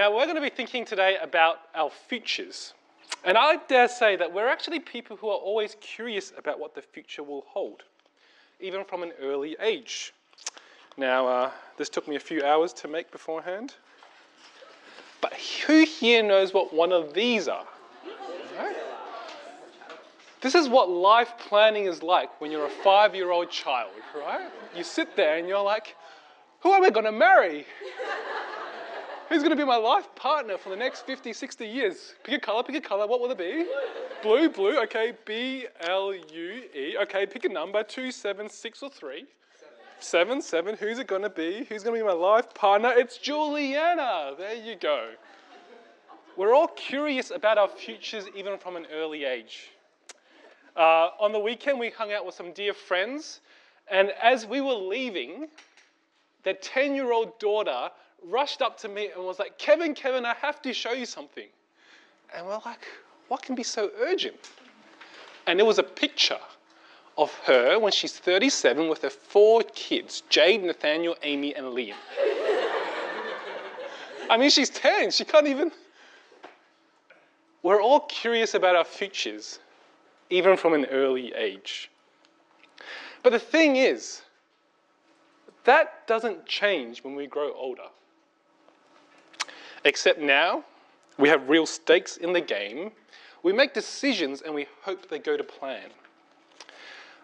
now we're going to be thinking today about our futures. And I dare say that we're actually people who are always curious about what the future will hold, even from an early age. Now, uh, this took me a few hours to make beforehand. But who here knows what one of these are? This is what life planning is like when you're a five year old child, right? You sit there and you're like, who am I going to marry? Who's going to be my life partner for the next 50, 60 years? Pick a color, pick a color. What will it be? Blue, blue. Okay, B L U E. Okay, pick a number two, seven, six, or three. Seven, seven. Who's it going to be? Who's going to be my life partner? It's Juliana. There you go. We're all curious about our futures even from an early age. Uh, on the weekend, we hung out with some dear friends, and as we were leaving, their 10 year old daughter rushed up to me and was like, Kevin, Kevin, I have to show you something. And we're like, what can be so urgent? And it was a picture of her when she's 37 with her four kids Jade, Nathaniel, Amy, and Liam. I mean, she's 10. She can't even. We're all curious about our futures, even from an early age. But the thing is, that doesn't change when we grow older. Except now, we have real stakes in the game. We make decisions and we hope they go to plan.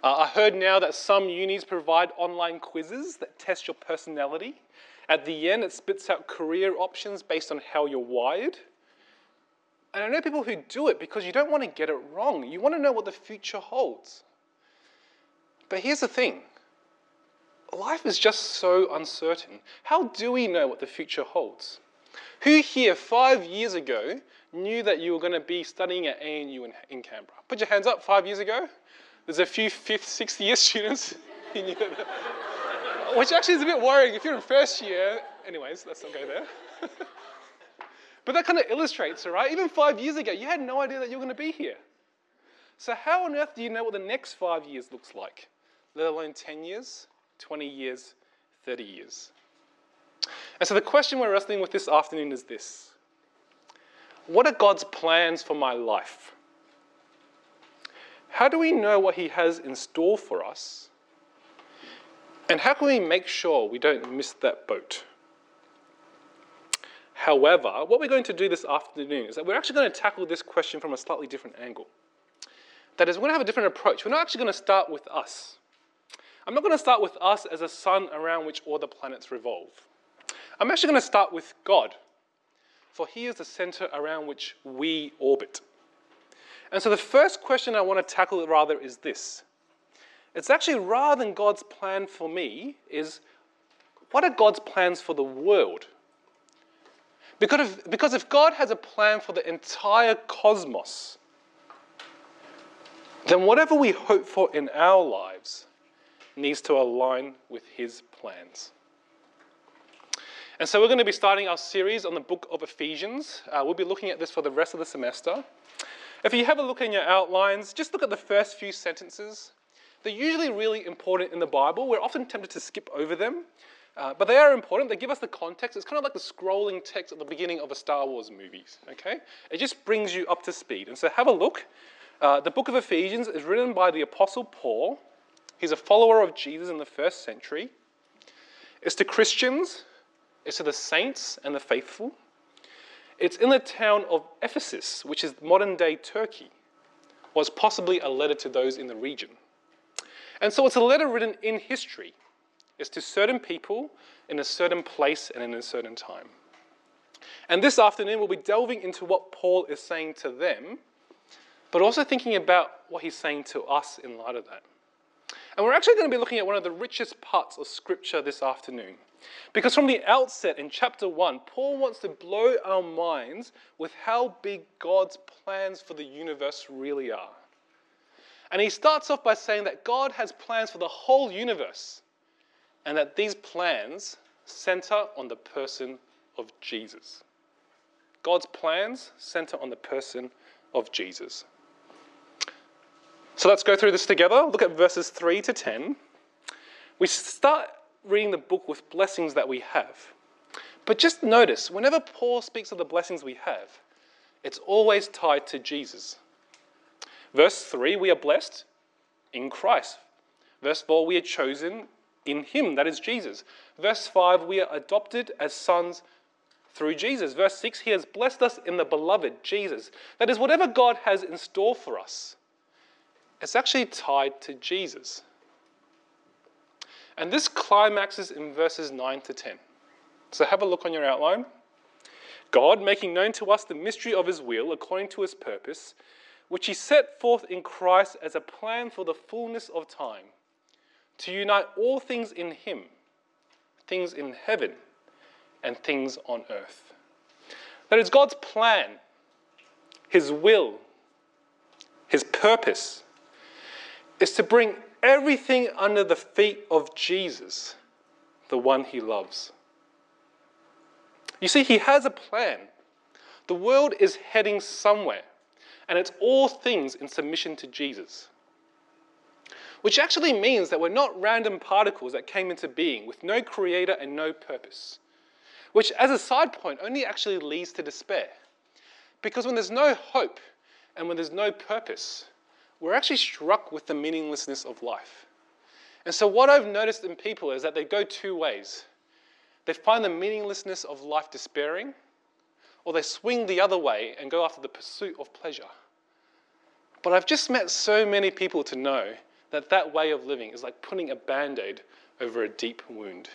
Uh, I heard now that some unis provide online quizzes that test your personality. At the end, it spits out career options based on how you're wired. And I know people who do it because you don't want to get it wrong. You want to know what the future holds. But here's the thing life is just so uncertain. How do we know what the future holds? Who here five years ago knew that you were going to be studying at ANU in, in Canberra? Put your hands up five years ago. There's a few fifth, sixth year students. Which actually is a bit worrying if you're in first year. Anyways, let's not go there. but that kind of illustrates, right? Even five years ago, you had no idea that you were going to be here. So, how on earth do you know what the next five years looks like? Let alone 10 years, 20 years, 30 years. And so the question we're wrestling with this afternoon is this What are God's plans for my life? How do we know what He has in store for us? And how can we make sure we don't miss that boat? However, what we're going to do this afternoon is that we're actually going to tackle this question from a slightly different angle. That is, we're going to have a different approach. We're not actually going to start with us. I'm not going to start with us as a sun around which all the planets revolve. I'm actually going to start with God, for He is the center around which we orbit. And so the first question I want to tackle rather is this. It's actually rather than God's plan for me, is what are God's plans for the world? Because if, because if God has a plan for the entire cosmos, then whatever we hope for in our lives needs to align with His plans. And so we're going to be starting our series on the book of Ephesians. Uh, we'll be looking at this for the rest of the semester. If you have a look in your outlines, just look at the first few sentences. They're usually really important in the Bible. We're often tempted to skip over them, uh, but they are important. They give us the context. It's kind of like the scrolling text at the beginning of a Star Wars movie. Okay, it just brings you up to speed. And so have a look. Uh, the book of Ephesians is written by the Apostle Paul. He's a follower of Jesus in the first century. It's to Christians it's to the saints and the faithful. It's in the town of Ephesus, which is modern day Turkey, was possibly a letter to those in the region. And so it's a letter written in history. It's to certain people in a certain place and in a certain time. And this afternoon, we'll be delving into what Paul is saying to them, but also thinking about what he's saying to us in light of that. And we're actually going to be looking at one of the richest parts of Scripture this afternoon. Because from the outset in chapter 1, Paul wants to blow our minds with how big God's plans for the universe really are. And he starts off by saying that God has plans for the whole universe, and that these plans center on the person of Jesus. God's plans center on the person of Jesus. So let's go through this together. Look at verses 3 to 10. We start reading the book with blessings that we have. But just notice, whenever Paul speaks of the blessings we have, it's always tied to Jesus. Verse 3, we are blessed in Christ. Verse 4, we are chosen in Him, that is Jesus. Verse 5, we are adopted as sons through Jesus. Verse 6, He has blessed us in the beloved Jesus. That is, whatever God has in store for us, it's actually tied to Jesus. And this climaxes in verses 9 to 10. So have a look on your outline. God, making known to us the mystery of his will according to his purpose, which he set forth in Christ as a plan for the fullness of time, to unite all things in him, things in heaven and things on earth. That is God's plan, his will, his purpose is to bring everything under the feet of Jesus, the one he loves. You see, he has a plan. The world is heading somewhere, and it's all things in submission to Jesus. Which actually means that we're not random particles that came into being with no creator and no purpose. Which, as a side point, only actually leads to despair. Because when there's no hope and when there's no purpose, we're actually struck with the meaninglessness of life. And so, what I've noticed in people is that they go two ways. They find the meaninglessness of life despairing, or they swing the other way and go after the pursuit of pleasure. But I've just met so many people to know that that way of living is like putting a band aid over a deep wound.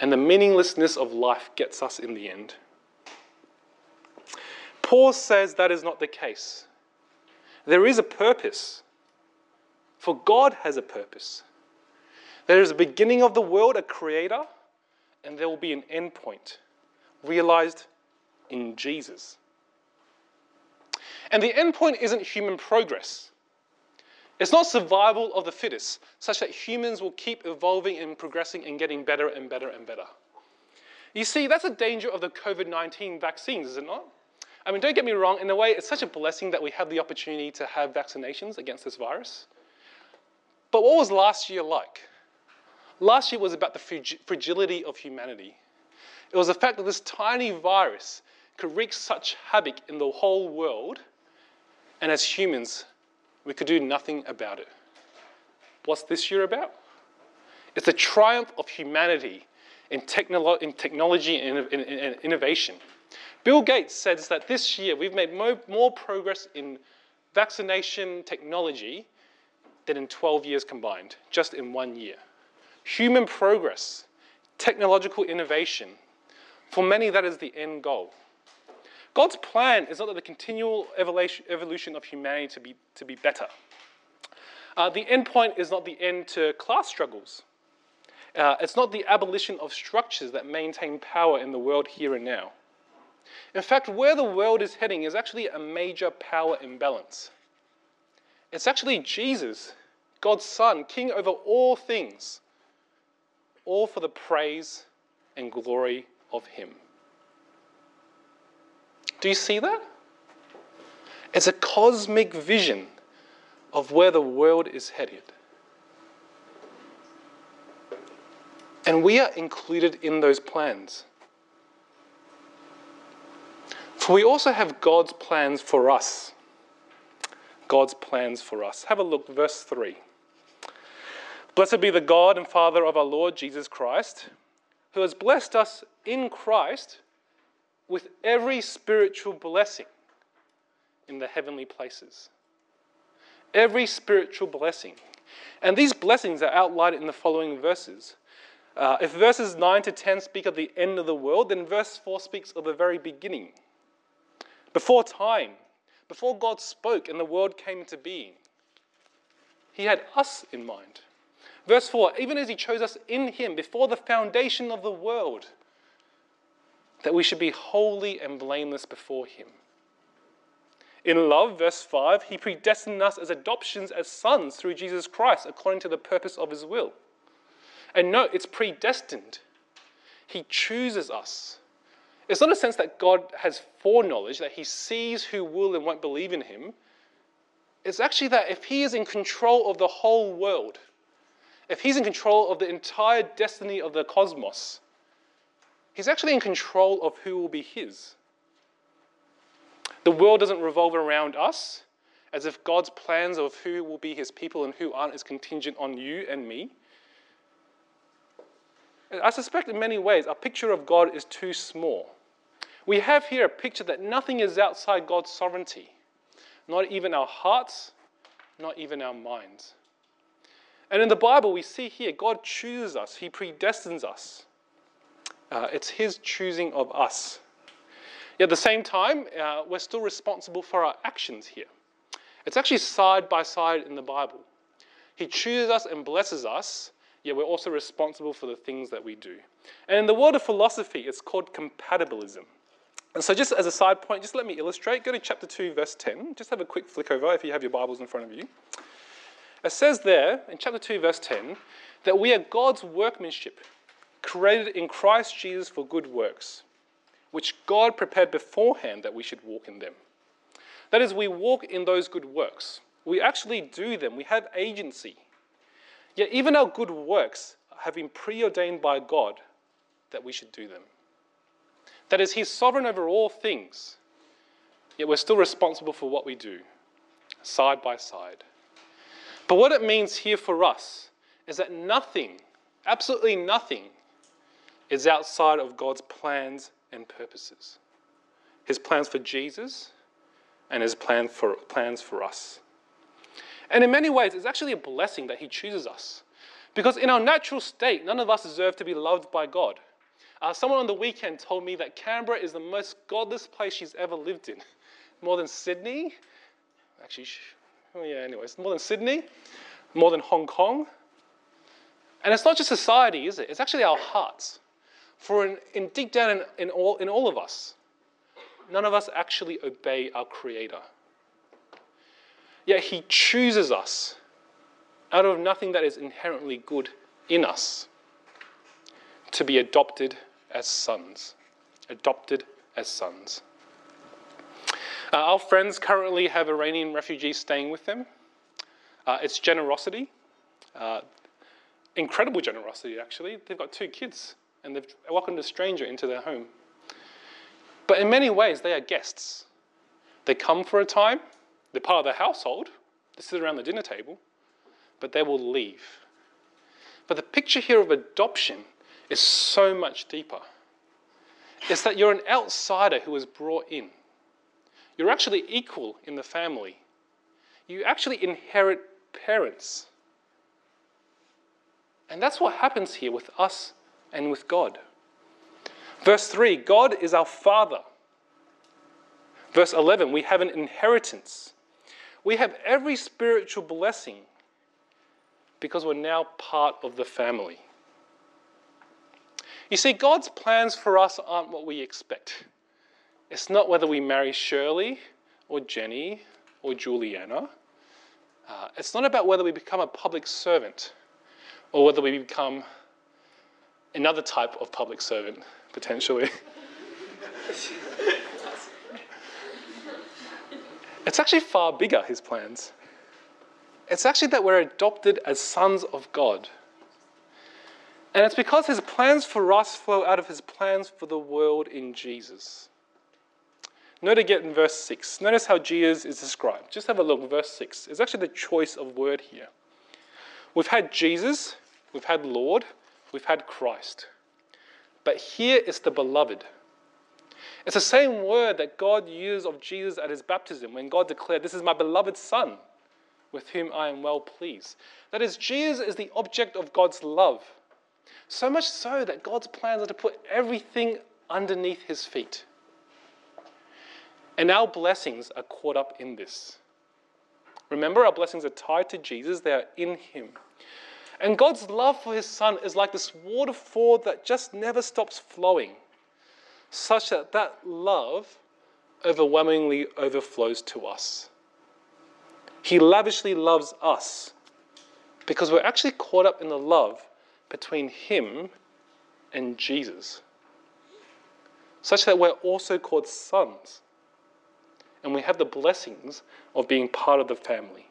And the meaninglessness of life gets us in the end. Paul says that is not the case. There is a purpose, for God has a purpose. There is a beginning of the world, a creator, and there will be an end point realized in Jesus. And the end point isn't human progress. It's not survival of the fittest, such that humans will keep evolving and progressing and getting better and better and better. You see, that's a danger of the COVID 19 vaccines, is it not? I mean, don't get me wrong, in a way, it's such a blessing that we have the opportunity to have vaccinations against this virus. But what was last year like? Last year was about the fragility of humanity. It was the fact that this tiny virus could wreak such havoc in the whole world, and as humans, we could do nothing about it. What's this year about? It's the triumph of humanity in, technolo- in technology and in, in, in innovation. Bill Gates says that this year we've made more, more progress in vaccination technology than in 12 years combined, just in one year human progress, technological innovation. For many, that is the end goal. God's plan is not that the continual evolution of humanity to be, to be better. Uh, the end point is not the end to class struggles. Uh, it's not the abolition of structures that maintain power in the world here and now. In fact, where the world is heading is actually a major power imbalance. It's actually Jesus, God's Son, King over all things, all for the praise and glory of Him. Do you see that? It's a cosmic vision of where the world is headed. And we are included in those plans. We also have God's plans for us. God's plans for us. Have a look, verse 3. Blessed be the God and Father of our Lord Jesus Christ, who has blessed us in Christ with every spiritual blessing in the heavenly places. Every spiritual blessing. And these blessings are outlined in the following verses. Uh, if verses 9 to 10 speak of the end of the world, then verse 4 speaks of the very beginning. Before time, before God spoke and the world came into being, He had us in mind. Verse 4 even as he chose us in him before the foundation of the world, that we should be holy and blameless before him. In love, verse 5, he predestined us as adoptions as sons through Jesus Christ according to the purpose of his will. And note, it's predestined. He chooses us. It's not a sense that God has foreknowledge, that he sees who will and won't believe in him. It's actually that if he is in control of the whole world, if he's in control of the entire destiny of the cosmos, He's actually in control of who will be His. The world doesn't revolve around us, as if God's plans of who will be His people and who aren't is contingent on you and me. I suspect in many ways our picture of God is too small. We have here a picture that nothing is outside God's sovereignty, not even our hearts, not even our minds. And in the Bible, we see here God chooses us, He predestines us. Uh, it's His choosing of us. Yet at the same time, uh, we're still responsible for our actions here. It's actually side by side in the Bible. He chooses us and blesses us, yet we're also responsible for the things that we do. And in the world of philosophy, it's called compatibilism. And so, just as a side point, just let me illustrate. Go to chapter 2, verse 10. Just have a quick flick over if you have your Bibles in front of you. It says there in chapter 2, verse 10, that we are God's workmanship, created in Christ Jesus for good works, which God prepared beforehand that we should walk in them. That is, we walk in those good works. We actually do them, we have agency. Yet, even our good works have been preordained by God that we should do them. That is, He's sovereign over all things, yet we're still responsible for what we do, side by side. But what it means here for us is that nothing, absolutely nothing, is outside of God's plans and purposes. His plans for Jesus and his plan for, plans for us. And in many ways, it's actually a blessing that he chooses us. Because in our natural state, none of us deserve to be loved by God. Uh, someone on the weekend told me that Canberra is the most godless place she's ever lived in. More than Sydney. Actually, Oh, yeah, anyways, more than Sydney, more than Hong Kong. And it's not just society, is it? It's actually our hearts. For in, in deep down in, in, all, in all of us, none of us actually obey our Creator. Yet He chooses us out of nothing that is inherently good in us to be adopted as sons. Adopted as sons. Uh, our friends currently have Iranian refugees staying with them. Uh, it's generosity, uh, incredible generosity, actually. They've got two kids and they've welcomed a stranger into their home. But in many ways, they are guests. They come for a time, they're part of the household, they sit around the dinner table, but they will leave. But the picture here of adoption is so much deeper. It's that you're an outsider who is brought in. You're actually equal in the family. You actually inherit parents. And that's what happens here with us and with God. Verse 3 God is our Father. Verse 11 we have an inheritance. We have every spiritual blessing because we're now part of the family. You see, God's plans for us aren't what we expect. It's not whether we marry Shirley or Jenny or Juliana. Uh, it's not about whether we become a public servant or whether we become another type of public servant, potentially. it's actually far bigger, his plans. It's actually that we're adopted as sons of God. And it's because his plans for us flow out of his plans for the world in Jesus. Note again in verse 6. Notice how Jesus is described. Just have a look, verse 6. It's actually the choice of word here. We've had Jesus, we've had Lord, we've had Christ. But here is the beloved. It's the same word that God used of Jesus at his baptism when God declared, This is my beloved Son, with whom I am well pleased. That is, Jesus is the object of God's love. So much so that God's plans are to put everything underneath his feet. And our blessings are caught up in this. Remember, our blessings are tied to Jesus, they are in Him. And God's love for His Son is like this waterfall that just never stops flowing, such that that love overwhelmingly overflows to us. He lavishly loves us because we're actually caught up in the love between Him and Jesus, such that we're also called sons and we have the blessings of being part of the family.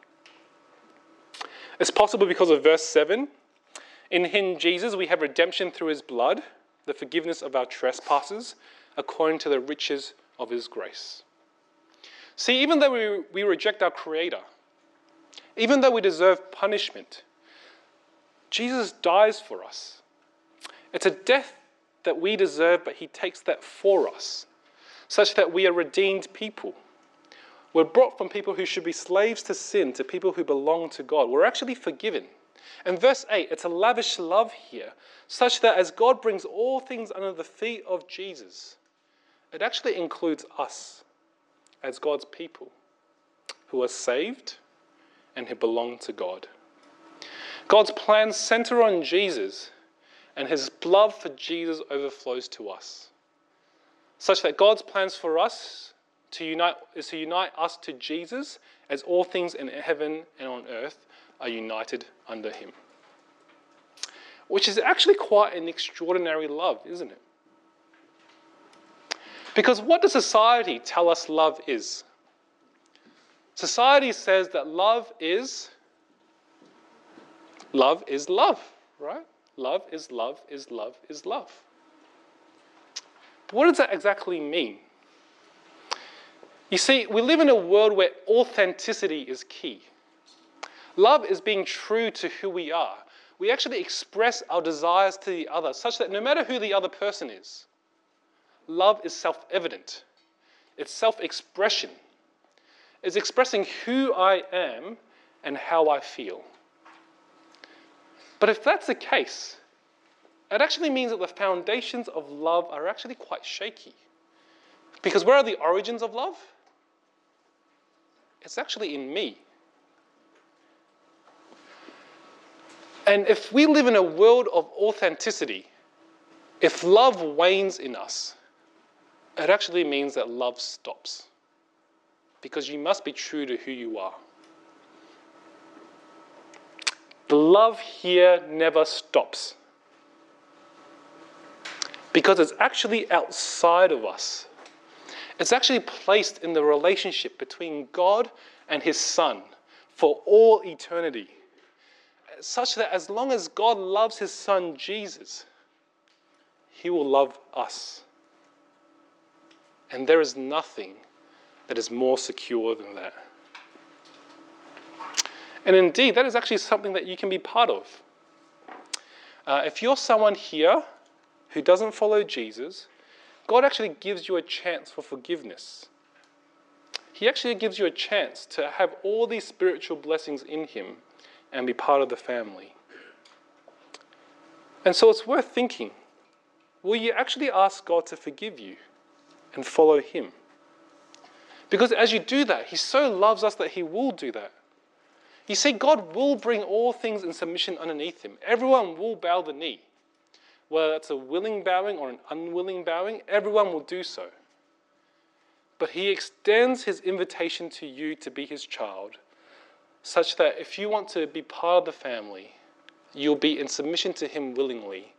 It's possible because of verse 7. In him, Jesus, we have redemption through his blood, the forgiveness of our trespasses according to the riches of his grace. See, even though we, we reject our Creator, even though we deserve punishment, Jesus dies for us. It's a death that we deserve, but he takes that for us, such that we are redeemed people. We're brought from people who should be slaves to sin to people who belong to God. We're actually forgiven. And verse 8, it's a lavish love here, such that as God brings all things under the feet of Jesus, it actually includes us as God's people who are saved and who belong to God. God's plans center on Jesus, and his love for Jesus overflows to us, such that God's plans for us to unite, is to unite us to Jesus as all things in heaven and on earth are united under him. Which is actually quite an extraordinary love, isn't it? Because what does society tell us love is? Society says that love is love is love, right? Love is love is love is love. What does that exactly mean? You see, we live in a world where authenticity is key. Love is being true to who we are. We actually express our desires to the other such that no matter who the other person is, love is self evident, it's self expression, it's expressing who I am and how I feel. But if that's the case, it actually means that the foundations of love are actually quite shaky. Because where are the origins of love? It's actually in me. And if we live in a world of authenticity, if love wanes in us, it actually means that love stops. Because you must be true to who you are. The love here never stops. Because it's actually outside of us. It's actually placed in the relationship between God and His Son for all eternity. Such that as long as God loves His Son Jesus, He will love us. And there is nothing that is more secure than that. And indeed, that is actually something that you can be part of. Uh, if you're someone here who doesn't follow Jesus, God actually gives you a chance for forgiveness. He actually gives you a chance to have all these spiritual blessings in Him and be part of the family. And so it's worth thinking will you actually ask God to forgive you? and follow Him. Because as you do that, He so loves us that He will do that. You see, God will bring all things in submission underneath Him. Everyone will bow the knee. Whether that's a willing bowing or an unwilling bowing, everyone will do so. But He extends His invitation to you to be His child, such that if you want to be part of the family, you'll be in submission to Him willingly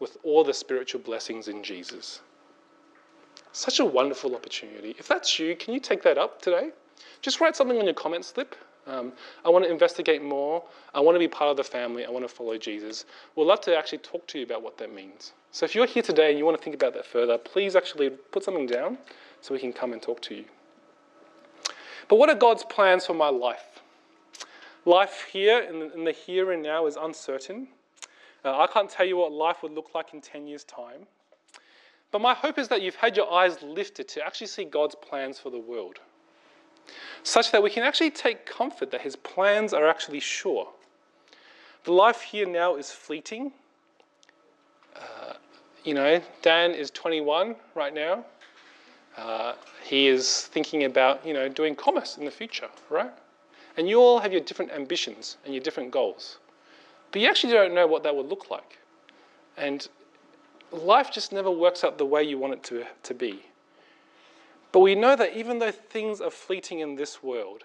with all the spiritual blessings in Jesus. Such a wonderful opportunity. If that's you, can you take that up today? Just write something on your comment slip. Um, I want to investigate more. I want to be part of the family. I want to follow Jesus. We'd love to actually talk to you about what that means. So if you're here today and you want to think about that further, please actually put something down so we can come and talk to you. But what are God's plans for my life? Life here, in the, here and now, is uncertain. Uh, I can't tell you what life would look like in 10 years' time. But my hope is that you've had your eyes lifted to actually see God's plans for the world, such that we can actually take comfort that His plans are actually sure. The life here now is fleeting. Uh, you know, Dan is 21 right now. Uh, he is thinking about, you know, doing commerce in the future, right? And you all have your different ambitions and your different goals. But you actually don't know what that would look like. And life just never works out the way you want it to, to be. But we know that even though things are fleeting in this world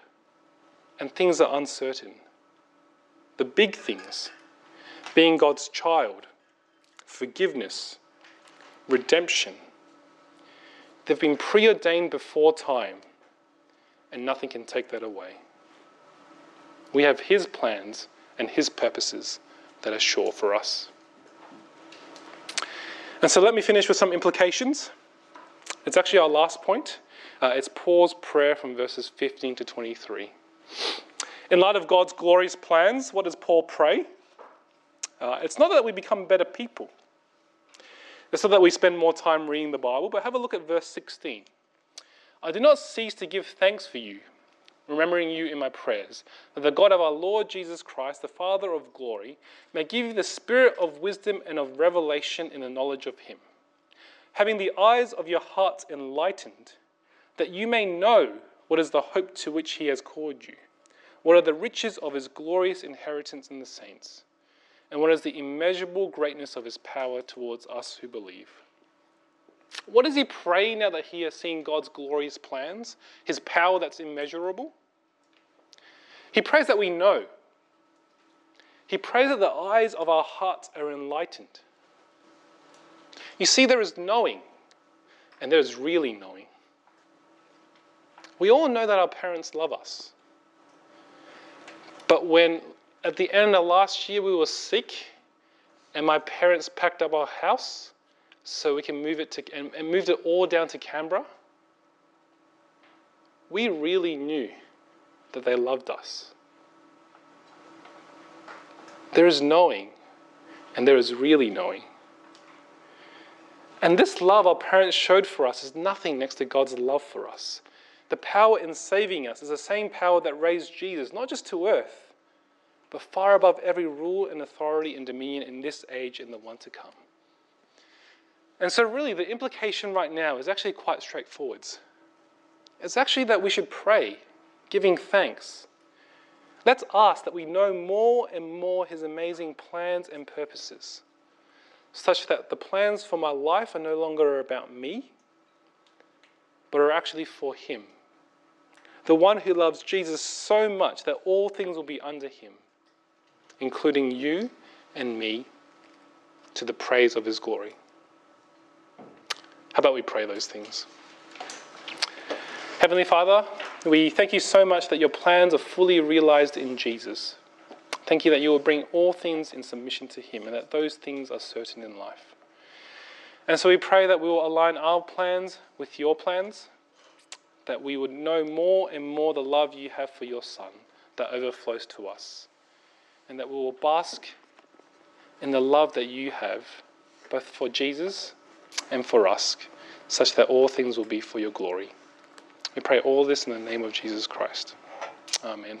and things are uncertain, the big things, being God's child, forgiveness, redemption, they've been preordained before time, and nothing can take that away. We have His plans and His purposes that are sure for us. And so let me finish with some implications. It's actually our last point. Uh, it's Paul's prayer from verses 15 to 23. In light of God's glorious plans, what does Paul pray? Uh, it's not that we become better people. It's not that we spend more time reading the Bible, but have a look at verse 16. I do not cease to give thanks for you, remembering you in my prayers, that the God of our Lord Jesus Christ, the Father of glory, may give you the spirit of wisdom and of revelation in the knowledge of him, having the eyes of your hearts enlightened, that you may know what is the hope to which he has called you, what are the riches of his glorious inheritance in the saints, and what is the immeasurable greatness of his power towards us who believe. What does he pray now that he has seen God's glorious plans, his power that's immeasurable? He prays that we know. He prays that the eyes of our hearts are enlightened. You see, there is knowing, and there is really knowing. We all know that our parents love us. But when at the end of last year we were sick and my parents packed up our house so we can move it to and, and moved it all down to Canberra, we really knew that they loved us. There is knowing, and there is really knowing. And this love our parents showed for us is nothing next to God's love for us. The power in saving us is the same power that raised Jesus, not just to earth, but far above every rule and authority and dominion in this age and the one to come. And so, really, the implication right now is actually quite straightforward. It's actually that we should pray, giving thanks. Let's ask that we know more and more His amazing plans and purposes, such that the plans for my life are no longer about me, but are actually for Him. The one who loves Jesus so much that all things will be under Him, including you and me, to the praise of His glory. How about we pray those things? Heavenly Father, we thank you so much that your plans are fully realized in Jesus. Thank you that you will bring all things in submission to Him and that those things are certain in life. And so we pray that we will align our plans with your plans, that we would know more and more the love you have for your Son that overflows to us, and that we will bask in the love that you have both for Jesus and for us, such that all things will be for your glory. We pray all this in the name of Jesus Christ. Amen.